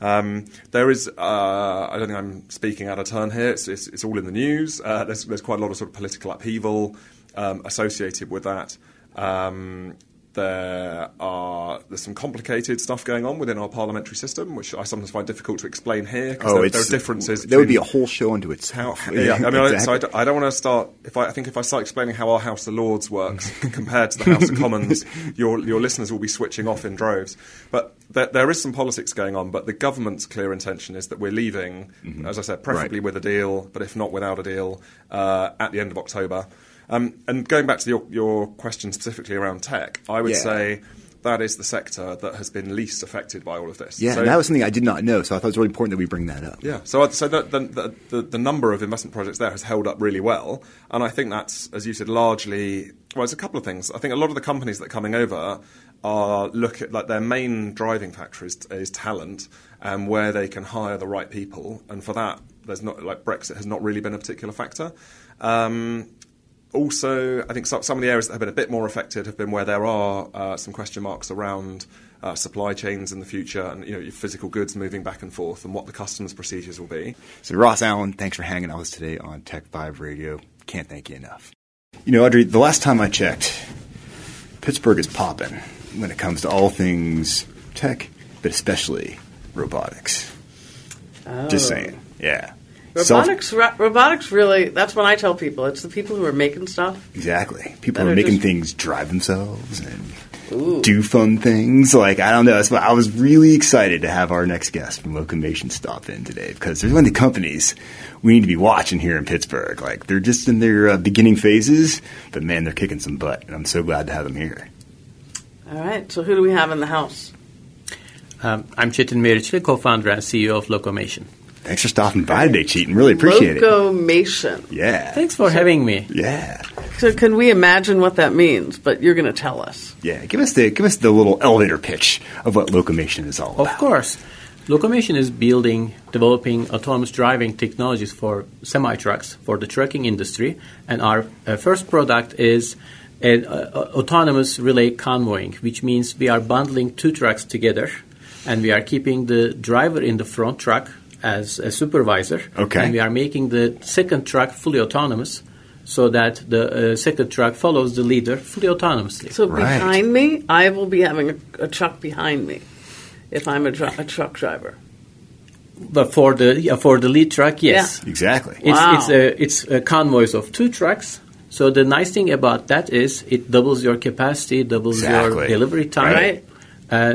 Speaker 4: Um, there is, uh, I don't think I'm speaking out of turn here. It's, it's, it's all in the news. Uh, there's, there's quite a lot of sort of political upheaval um, associated with that. Um, there are there's some complicated stuff going on within our parliamentary system, which I sometimes find difficult to explain here because
Speaker 2: Oh,
Speaker 4: there, there are differences.
Speaker 2: There would be a whole show unto
Speaker 4: how,
Speaker 2: itself.
Speaker 4: yeah, I mean, I- so I don't, I don't want to start. If I, I think if I start explaining how our House of Lords works compared to the House of Commons, your your listeners will be switching off in droves. But there, there is some politics going on. But the government's clear intention is that we're leaving, as I said, preferably
Speaker 2: Mm-hmm. Right.
Speaker 4: with a deal, but if not without a deal, uh, at the end of October. Um, and going back to your, your question specifically around tech, I would
Speaker 2: Yeah.
Speaker 4: say that is the sector that has been least affected by all of this.
Speaker 2: yeah,
Speaker 4: So-
Speaker 2: and that was something I did not know, so I thought it was really important that we bring that up.
Speaker 4: yeah, so so the, the, the, the number of investment projects there has held up really well, and I think that's, as you said, largely well. It's a couple of things. I think a lot of the companies that are coming over are look at like their main driving factor is, is talent and where they can hire the right people, and for that, there's not like Brexit has not really been a particular factor. Um, also, I think some, some of the areas that have been a bit more affected have been where there are uh, some question marks around uh, supply chains in the future and you know, your physical goods moving back and forth and what the customs procedures will be.
Speaker 2: So, Ross Allen, thanks for hanging out with us today on Tech Vibe Radio. Can't thank you enough. You know, Audrey, the last time I checked, Pittsburgh is popping when it comes to all things tech, but especially robotics. Just saying. Yeah. Self-
Speaker 1: Robotics, ro- robotics really, that's what I tell people. It's the people who are making stuff.
Speaker 2: Exactly. People
Speaker 1: That
Speaker 2: are
Speaker 1: are
Speaker 2: making
Speaker 1: just-
Speaker 2: things drive themselves and do fun things. Like I don't know. That's why I was really excited to have our next guest from Locomation stop in today because there's one of the companies we need to be watching here in Pittsburgh. Like they're just in their uh, beginning phases, but man, they're kicking some butt, and I'm so glad to have them here.
Speaker 1: All right, so who do we have in the house?
Speaker 5: Um, I'm Çetin Meriçli, co-founder and CEO of Locomation.
Speaker 2: Thanks for stopping by today, Çetin. Really appreciate it.
Speaker 1: Locomation.
Speaker 2: Yeah.
Speaker 5: Thanks for having me.
Speaker 2: Yeah.
Speaker 1: So can we imagine what that means? But you're going to tell us.
Speaker 2: Yeah. Give us the give us the little elevator pitch of what Locomation is all
Speaker 5: Of
Speaker 2: about.
Speaker 5: Of course, Locomation is building, developing autonomous driving technologies for semi trucks for the trucking industry, and our uh, first product is an uh, autonomous relay convoying, which means we are bundling two trucks together, and we are keeping the driver in the front truck as a supervisor,
Speaker 2: Okay.
Speaker 5: and we are making the second truck fully autonomous. So that the uh, second truck follows the leader fully autonomously.
Speaker 1: So
Speaker 2: Right.
Speaker 1: behind me, I will be having a, a truck behind me if I'm a, dr- a truck driver.
Speaker 5: But for the yeah, for the lead truck, yes,
Speaker 2: Exactly.
Speaker 5: it's
Speaker 1: Wow.
Speaker 5: it's a, it's a convoys of two trucks. So the nice thing about that is it doubles your capacity, doubles your delivery time,
Speaker 1: Right.
Speaker 5: uh,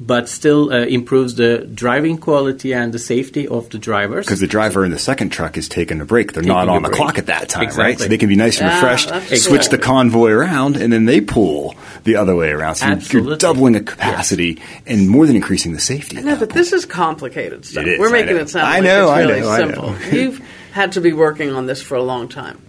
Speaker 5: but still uh, improves the driving quality and the safety of the drivers.
Speaker 2: Because the driver in the second truck is taking a break. They're
Speaker 5: Taking
Speaker 2: not on the
Speaker 5: break.
Speaker 2: clock at that time, right? So they can be nice and refreshed,
Speaker 1: that's
Speaker 2: switch
Speaker 1: cool.
Speaker 2: the convoy around, and then they pull the other way around. So you're- you're doubling a capacity and more than increasing the safety.
Speaker 1: No, but
Speaker 2: point.
Speaker 1: this is complicated stuff.
Speaker 2: It is,
Speaker 1: We're making it sound
Speaker 2: I
Speaker 1: like
Speaker 2: know, I
Speaker 1: it's really
Speaker 2: know, I know.
Speaker 1: simple. You've had to be working on this for a long time.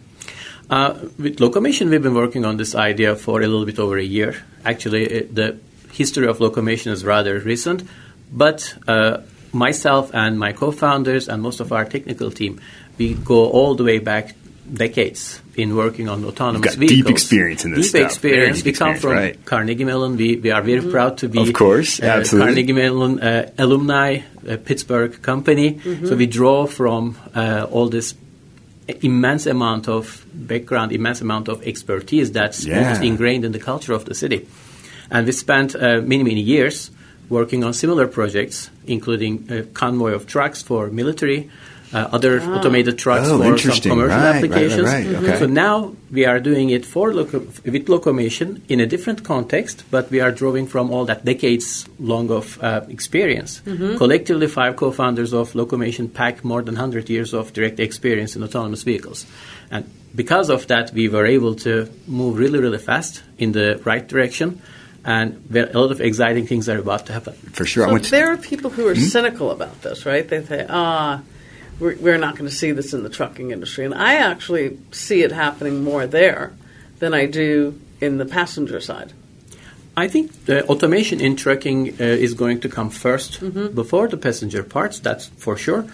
Speaker 5: Uh, with Locomation, we've been working on this idea for a little bit over a year. Actually, it, the history of Locomation is rather recent, but uh, myself and my co-founders and most of our technical team, we go all the way back decades in working on autonomous
Speaker 2: got deep
Speaker 5: vehicles.
Speaker 2: experience in this
Speaker 5: Deep
Speaker 2: stuff.
Speaker 5: experience.
Speaker 2: Deep
Speaker 5: we come
Speaker 2: experience,
Speaker 5: from
Speaker 2: right.
Speaker 5: Carnegie Mellon. We, we are very proud to be,
Speaker 2: Of course,
Speaker 5: uh,
Speaker 2: absolutely.
Speaker 5: Carnegie Mellon uh, alumni, uh, Pittsburgh company. So we draw from uh, all this immense amount of background, immense amount of expertise that's
Speaker 2: Yeah.
Speaker 5: almost ingrained in the culture of the city. And we spent uh, many, many years working on similar projects, including a convoy of trucks for military, uh, other automated trucks
Speaker 2: Oh,
Speaker 5: for some commercial
Speaker 2: Right, right, right,
Speaker 5: applications.
Speaker 2: right. Mhm. Okay.
Speaker 5: So now we are doing it for loco- with locomation in a different context, but we are drawing from all that decades long of uh, experience. Collectively, five co-founders of locomation pack more than 100 years of direct experience in autonomous vehicles. And because of that, we were able to move really, really fast in the right direction. And there- a lot of exciting things are about to happen.
Speaker 2: For sure.
Speaker 1: So there are people who
Speaker 2: Hmm?
Speaker 1: are cynical about this, right? They say, ah, we're, we're not going to see this in the trucking industry. And I actually see it happening more there than I do in the passenger side.
Speaker 5: I think the automation in trucking uh, is going to come 1st before the passenger parts, that's for sure.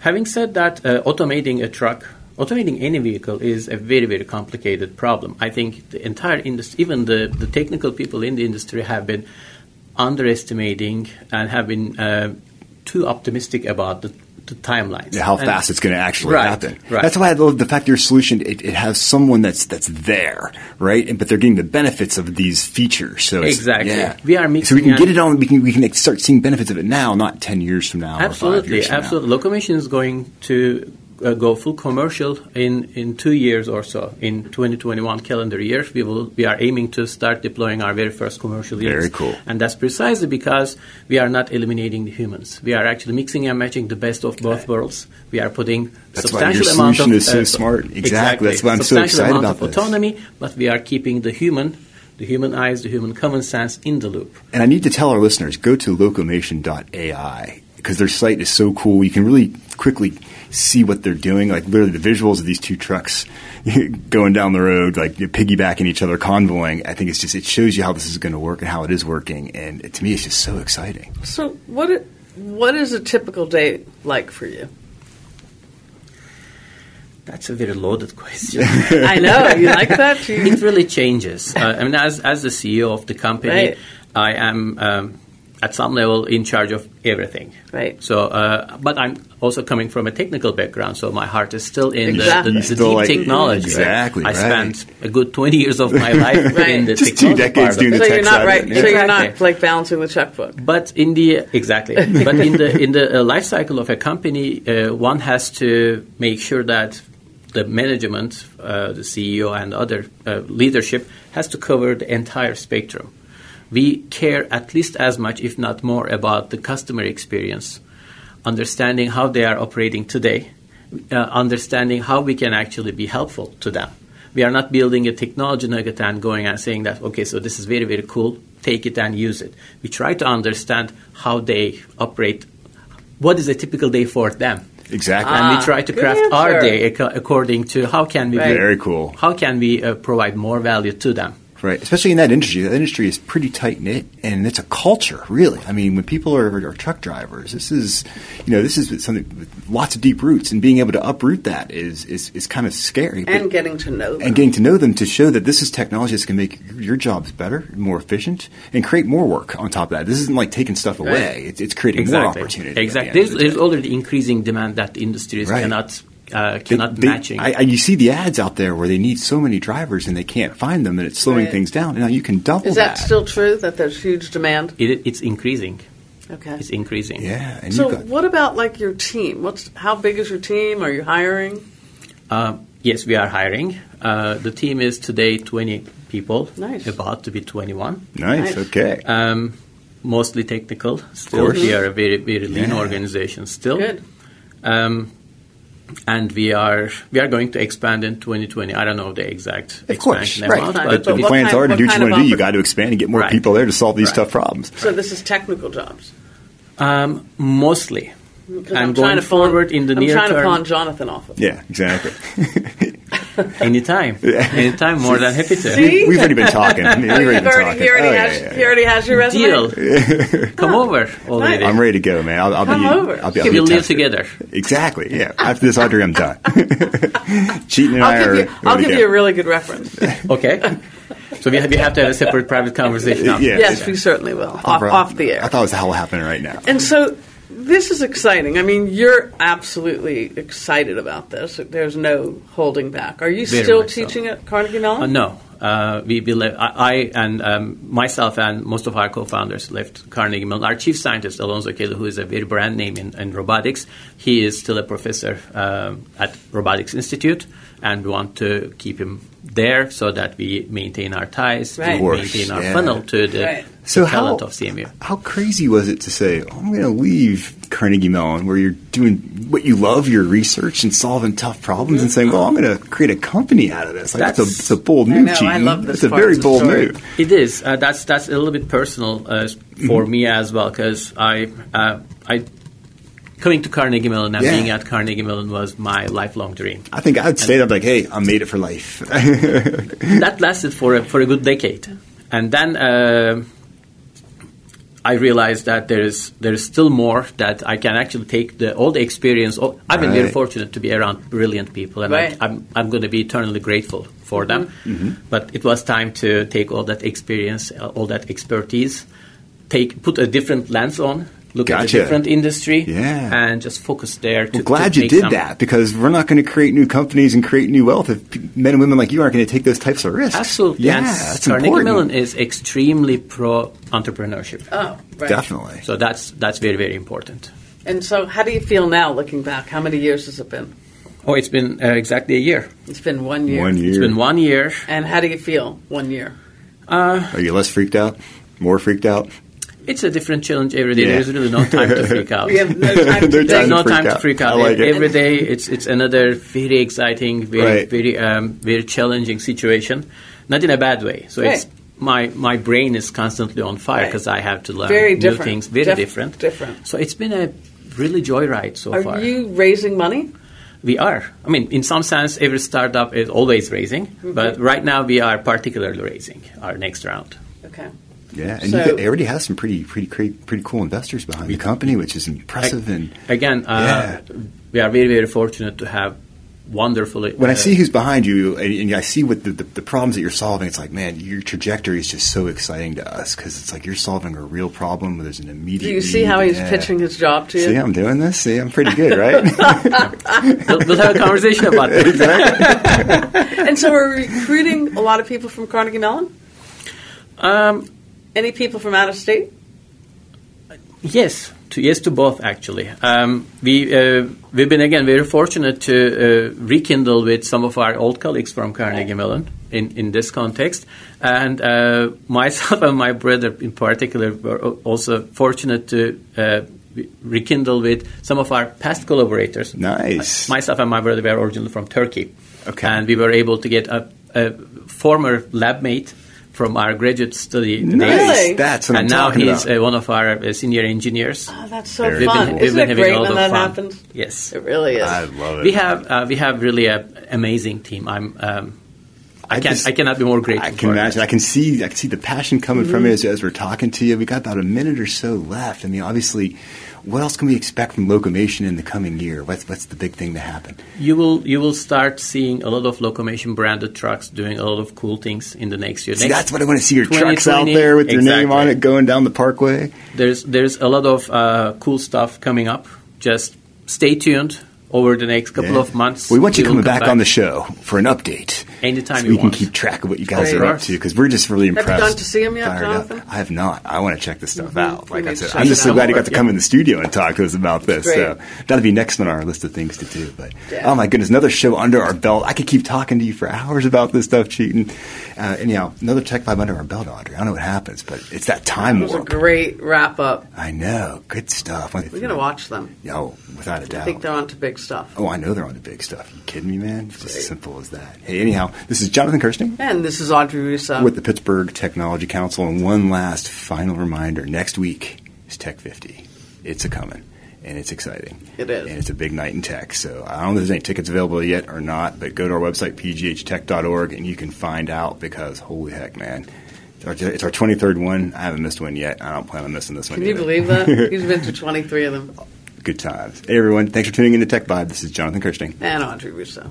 Speaker 5: Having said that, uh, automating a truck, automating any vehicle is a very, very complicated problem. I think the entire industry, even the, the technical people in the industry, have been underestimating and have been uh, too optimistic about the to timelines.
Speaker 2: Yeah, how
Speaker 5: And-
Speaker 2: fast it's going to actually
Speaker 5: Right,
Speaker 2: happen.
Speaker 5: right.
Speaker 2: That's why I love the fact your solution it, it has someone that's that's there, right? And, but they're getting the benefits of these features. So
Speaker 5: Exactly.
Speaker 2: yeah.
Speaker 5: We are
Speaker 2: so we can get it on. We can we can start seeing benefits of it now, not ten years from now.
Speaker 5: Absolutely,
Speaker 2: years from now.
Speaker 5: absolutely. Locomation is going to uh, go full commercial in, in two years or so. In 2021 calendar year, we will we are aiming to start deploying our very first commercial units.
Speaker 2: Very cool.
Speaker 5: And that's precisely because we are not eliminating the humans. We are actually mixing and matching the best of both worlds. We are putting
Speaker 2: That's why
Speaker 5: substantial
Speaker 2: your
Speaker 5: amount of
Speaker 2: solution is so
Speaker 5: uh,
Speaker 2: smart. Exactly. That's why I'm so excited
Speaker 5: amount
Speaker 2: about
Speaker 5: of
Speaker 2: this.
Speaker 5: autonomy, but we are keeping the human. The human eyes, the human common sense in the loop.
Speaker 2: And I need to tell our listeners go to locomation.ai because their site is so cool. You can really quickly see what they're doing. Like literally the visuals of these two trucks going down the road, like piggybacking each other, convoying. I think it's just it shows you how this is going to work and how it is working. And to me, it's just so exciting.
Speaker 1: So what it, what is a typical day like for you?
Speaker 5: That's a very loaded question.
Speaker 1: I know you like that. You,
Speaker 5: it really changes. Uh, I mean, as as the CEO of the company,
Speaker 1: Right.
Speaker 5: I am um, at some level in charge of everything.
Speaker 1: Right.
Speaker 5: So, uh, but I'm also coming from a technical background, so my heart is still in
Speaker 1: Exactly.
Speaker 5: the, the, the
Speaker 2: still
Speaker 5: deep
Speaker 2: like-
Speaker 5: technology.
Speaker 2: Exactly,
Speaker 5: I
Speaker 2: right.
Speaker 5: spent a good 20 years of my life
Speaker 1: Right.
Speaker 5: in the
Speaker 2: Just two
Speaker 5: technology
Speaker 2: decades
Speaker 5: part of
Speaker 2: doing
Speaker 5: it.
Speaker 2: the
Speaker 1: so
Speaker 2: tech
Speaker 1: you're not right.
Speaker 2: it,
Speaker 1: So you're not like balancing the checkbook.
Speaker 5: But in the exactly, but in the in the uh, life cycle of a company, uh, one has to make sure that the management, uh, the CEO, and other uh, leadership has to cover the entire spectrum. We care at least as much, if not more, about the customer experience, understanding how they are operating today, uh, understanding how we can actually be helpful to them. We are not building a technology nugget and going and saying that, okay, so this is very, very cool, take it and use it. We try to understand how they operate, what is a typical day for them.
Speaker 2: Exactly.
Speaker 5: and we try to craft our day ac- according to how can we
Speaker 1: Right.
Speaker 2: Very cool.
Speaker 5: how can we uh, provide more value to them.
Speaker 2: Right, especially in that industry. That industry is pretty tight knit, and it's a culture, really. I mean, when people are, are truck drivers, this is, you know, this is something with lots of deep roots, and being able to uproot that is is, is kind of scary. but-
Speaker 1: and getting to know them.
Speaker 2: and getting to know them to show that this is technology that's going to make your jobs better, more efficient, and create more work on top of that. This isn't like taking stuff away; it's, it's creating more opportunity. at the
Speaker 5: Exactly. There's,
Speaker 2: the
Speaker 5: there's already increasing demand that industries
Speaker 2: Right.
Speaker 5: cannot uh,
Speaker 2: They-
Speaker 5: cannot
Speaker 2: they-
Speaker 5: matching.
Speaker 2: I, I, you see the ads out there where they need so many drivers and they can't find them, and it's slowing
Speaker 1: Right.
Speaker 2: things down. Now you can double
Speaker 1: Is that still true that there's huge demand?
Speaker 5: it, it's increasing.
Speaker 1: Okay.
Speaker 5: It's increasing.
Speaker 2: Yeah, and
Speaker 1: So
Speaker 2: got
Speaker 1: what about like your team? What's how big is your team? Are you hiring?
Speaker 5: Uh, yes, we are hiring. Uh, the team is today 20 people.
Speaker 1: Nice.
Speaker 5: About to be 21.
Speaker 2: nice.
Speaker 1: Nice.
Speaker 2: Okay,
Speaker 5: Um, mostly technical. Still,
Speaker 2: course.
Speaker 5: we are a very very lean
Speaker 2: Yeah.
Speaker 5: organization. Still.
Speaker 1: Good.
Speaker 5: Um, and we are we are going to expand in 2020. I don't know the exact
Speaker 2: of course,
Speaker 5: expansion
Speaker 2: right.
Speaker 5: amount,
Speaker 1: Fine.
Speaker 2: But,
Speaker 5: but,
Speaker 2: the
Speaker 1: But
Speaker 5: we-
Speaker 2: plans
Speaker 1: kind-
Speaker 2: are to
Speaker 1: what
Speaker 2: do what you want to do. You got to expand and get more
Speaker 5: Right.
Speaker 2: people there to solve these
Speaker 5: Right.
Speaker 2: tough problems.
Speaker 1: So this is technical jobs.
Speaker 5: um, mostly.
Speaker 1: 'Cause
Speaker 5: And
Speaker 1: I'm
Speaker 5: going
Speaker 1: trying to pawn-
Speaker 5: forward in the
Speaker 1: I'm
Speaker 5: near
Speaker 1: trying to pawn Jonathan off of.
Speaker 2: Yeah, exactly.
Speaker 5: Anytime, anytime, more than happy to.
Speaker 1: See?
Speaker 2: We've already been talking. We've already
Speaker 1: You've
Speaker 2: been
Speaker 1: already,
Speaker 2: talking.
Speaker 1: he, already
Speaker 2: Oh, yeah,
Speaker 1: has,
Speaker 2: yeah,
Speaker 1: he
Speaker 2: yeah.
Speaker 1: already has your resume.
Speaker 5: Deal. Come over already.
Speaker 2: I'm ready to go, man. I'll, I'll
Speaker 1: Come
Speaker 2: be.
Speaker 1: over.
Speaker 2: I'll be. I'll be
Speaker 5: We'll live together.
Speaker 2: Exactly. Yeah. After this, Audrey, I'm done. Çetin and I
Speaker 1: I'll
Speaker 2: are.
Speaker 1: you, I'll
Speaker 2: ready
Speaker 1: give
Speaker 2: go.
Speaker 1: you a really good reference.
Speaker 5: Okay. So we have, we have to have a separate private conversation. Now.
Speaker 2: Yeah.
Speaker 1: yes, we certainly will. Off, off the air.
Speaker 2: I thought it was the hell happening right now.
Speaker 1: And so this is exciting. I mean, you're absolutely excited about this. There's no holding back. Are you
Speaker 5: Very
Speaker 1: still
Speaker 5: so.
Speaker 1: teaching at Carnegie Mellon?
Speaker 5: Uh, no, uh, we, we I, I and um, myself and most of our co-founders left Carnegie Mellon. Our chief scientist Alonzo Kelly, who is a very brand name in, in robotics, he is still a professor um, at Robotics Institute, and we want to keep him there so that we maintain our ties,
Speaker 1: Right.
Speaker 5: We maintain our
Speaker 2: yeah.
Speaker 5: funnel to the,
Speaker 1: Right.
Speaker 5: the
Speaker 2: So how
Speaker 5: talent of CMU.
Speaker 2: how crazy was it to say oh, I'm going to leave Carnegie Mellon, where you're doing what you love, your research and solving tough problems, and saying, well, I'm going to create a company out of this. Like, that's, a, it's a bold move,
Speaker 1: know, I love this
Speaker 2: It's a very bold
Speaker 1: story.
Speaker 2: move.
Speaker 5: It is. Uh, that's that's a little bit personal uh,
Speaker 2: Mm-hmm.
Speaker 5: for me as well because I uh, I coming to Carnegie Mellon and
Speaker 2: Yeah.
Speaker 5: being at Carnegie Mellon was my lifelong dream.
Speaker 2: I think I'd stayed up like, hey, I made it for life.
Speaker 5: that lasted for a, for a good decade, and then uh, I realized that there is there is still more that I can actually take the all the experience. All, I've been very fortunate to be around brilliant people, and
Speaker 1: Right.
Speaker 5: I, I'm I'm going to be eternally grateful for them.
Speaker 2: Mm-hmm.
Speaker 5: But it was time to take all that experience, uh, all that expertise, take put a different lens on, look at a different industry,
Speaker 2: Yeah.
Speaker 5: and just focus there. To,
Speaker 2: Well, glad
Speaker 5: to
Speaker 2: you did
Speaker 5: some-
Speaker 2: that because we're not going to create new companies and create new wealth if men and women like you aren't going to take those types of risks.
Speaker 5: Absolutely.
Speaker 2: Yeah,
Speaker 5: and
Speaker 2: that's
Speaker 5: Carnegie
Speaker 2: important.
Speaker 5: Mellon is extremely pro entrepreneurship.
Speaker 1: Oh, right.
Speaker 2: Definitely.
Speaker 5: So that's that's very very important.
Speaker 1: And so, how do you feel now, looking back? How many years has it been?
Speaker 5: Oh, it's been uh, exactly a year.
Speaker 1: It's been one year.
Speaker 2: One year.
Speaker 5: It's been one year.
Speaker 1: And how do you feel one year?
Speaker 2: Are you less freaked out? More freaked out?
Speaker 5: It's a different challenge every day.
Speaker 2: Yeah.
Speaker 5: There's really no time to freak out.
Speaker 1: We have no time to
Speaker 2: There's
Speaker 5: There's no
Speaker 2: freak
Speaker 5: time to freak out.
Speaker 2: I like it.
Speaker 5: Every day, it's it's another very exciting, very
Speaker 2: Right.
Speaker 5: very um, very challenging situation. Not in a bad way. So it's my my brain is constantly on fire
Speaker 1: Right.
Speaker 5: because I have to learn
Speaker 1: Very
Speaker 5: new
Speaker 1: different.
Speaker 5: things. Very
Speaker 1: Def-
Speaker 5: different.
Speaker 1: different.
Speaker 5: So it's been a really joyride so
Speaker 1: Are
Speaker 5: far.
Speaker 1: Are you raising money?
Speaker 5: We are. I mean, in some sense, every startup is always raising,
Speaker 1: Mm-hmm.
Speaker 5: but right now we are particularly raising our next round.
Speaker 1: Okay.
Speaker 2: Yeah, and
Speaker 1: So-
Speaker 2: you got- already have some pretty, pretty, pretty, pretty cool investors behind the company, which is impressive. And
Speaker 5: Again, uh, we are very, very fortunate to have wonderful.
Speaker 2: when I
Speaker 5: uh,
Speaker 2: see who's behind you, and, and I see what the, the, the problems that you're solving, it's like, man, your trajectory is just so exciting to us because it's like you're solving a real problem. There's an immediate.
Speaker 1: Do you see
Speaker 2: need.
Speaker 1: how he's
Speaker 2: Yeah.
Speaker 1: pitching his job to you?
Speaker 2: See, I'm doing this. See, I'm pretty good, right?
Speaker 5: we'll, we'll have a conversation about that.
Speaker 1: And so, we're recruiting a lot of people from Carnegie Mellon.
Speaker 5: Um,
Speaker 1: Any people from out of state?
Speaker 5: Yes, to yes to both actually. Um, we uh, we've been again very fortunate to uh, rekindle with some of our old colleagues from Carnegie Mellon in, in this context, and uh, myself and my brother in particular were also fortunate to uh, rekindle with some of our past collaborators.
Speaker 2: nice.
Speaker 5: Myself and my brother were originally from Turkey,
Speaker 2: Okay.
Speaker 5: and we were able to get a, a former lab mate from our graduate study days.
Speaker 2: nice.
Speaker 1: Really?
Speaker 2: That's what
Speaker 5: and
Speaker 2: I'm
Speaker 5: now he's
Speaker 2: about.
Speaker 5: uh, one of our uh, senior engineers.
Speaker 1: Oh, that's so
Speaker 2: Very
Speaker 1: fun.
Speaker 2: cool.
Speaker 1: Isn't it great when that
Speaker 5: fun.
Speaker 1: happens?
Speaker 5: Yes,
Speaker 1: It really is.
Speaker 2: I love it.
Speaker 5: we have uh, we have really an amazing team. I'm um, I,
Speaker 2: I
Speaker 5: can
Speaker 2: just-
Speaker 5: I cannot be more grateful.
Speaker 2: I can
Speaker 5: for
Speaker 2: imagine. I can see. I can see the passion coming from it
Speaker 1: Mm-hmm.
Speaker 2: as, as we're talking to you. We got about a minute or so left. I mean, obviously, what else can we expect from Locomation in the coming year? What's what's the big thing to happen?
Speaker 5: You will you will start seeing a lot of Locomation branded trucks doing a lot of cool things in the next year.
Speaker 2: See,
Speaker 5: Next-
Speaker 2: that's what I want to see. Your trucks out there with your name on it, going down the parkway.
Speaker 5: There's there's a lot of uh, cool stuff coming up. Just stay tuned over the next couple
Speaker 2: Yeah.
Speaker 5: of months.
Speaker 2: We want you coming
Speaker 5: come
Speaker 2: back, on the show for an update.
Speaker 5: Anytime
Speaker 2: so
Speaker 5: you
Speaker 2: we can keep track of what you guys
Speaker 5: Great.
Speaker 2: are up to because we're just really impressed.
Speaker 1: Have you
Speaker 2: impressed.
Speaker 1: gone to see him yet,
Speaker 2: fired up.
Speaker 1: Jonathan?
Speaker 2: I have not. I want to check this stuff out. Like I said, I'm just so glad you got to
Speaker 5: Yeah.
Speaker 2: come in the studio and talk to us about this. So that'll be next on our list of things to do. But
Speaker 1: Yeah.
Speaker 2: oh my goodness, another show under our belt. I could keep talking to you for hours about this stuff, Çetin. Uh, anyhow, another Tech Vibe under our belt, Audrey. I don't know what happens, but it's that time
Speaker 1: It was a great wrap up.
Speaker 2: I know, good stuff.
Speaker 1: We're going to watch them.
Speaker 2: Oh, without a doubt.
Speaker 1: I think they're on to big stuff.
Speaker 2: Oh, I know they're on the big stuff. you kidding me, man? It's just as simple as that. Hey, anyhow, this is Jonathan Kersting
Speaker 1: And this is Audrey Russo.
Speaker 2: with the Pittsburgh Technology Council. And one last final reminder next week is Tech 50. It's a coming. And it's exciting.
Speaker 1: It is.
Speaker 2: And it's a big night in tech. So I don't know if there's any tickets available yet or not, but go to our website, pghtech.org, and you can find out because holy heck, man. It's our, 23rd one. I haven't missed one yet. I don't plan on missing this one
Speaker 1: Can you
Speaker 2: either.
Speaker 1: believe that? He's been to 23 of them.
Speaker 2: Good times. Hey, everyone. Thanks for tuning in to Tech Vibe. This is Jonathan Kersting.
Speaker 1: And Audrey Russo.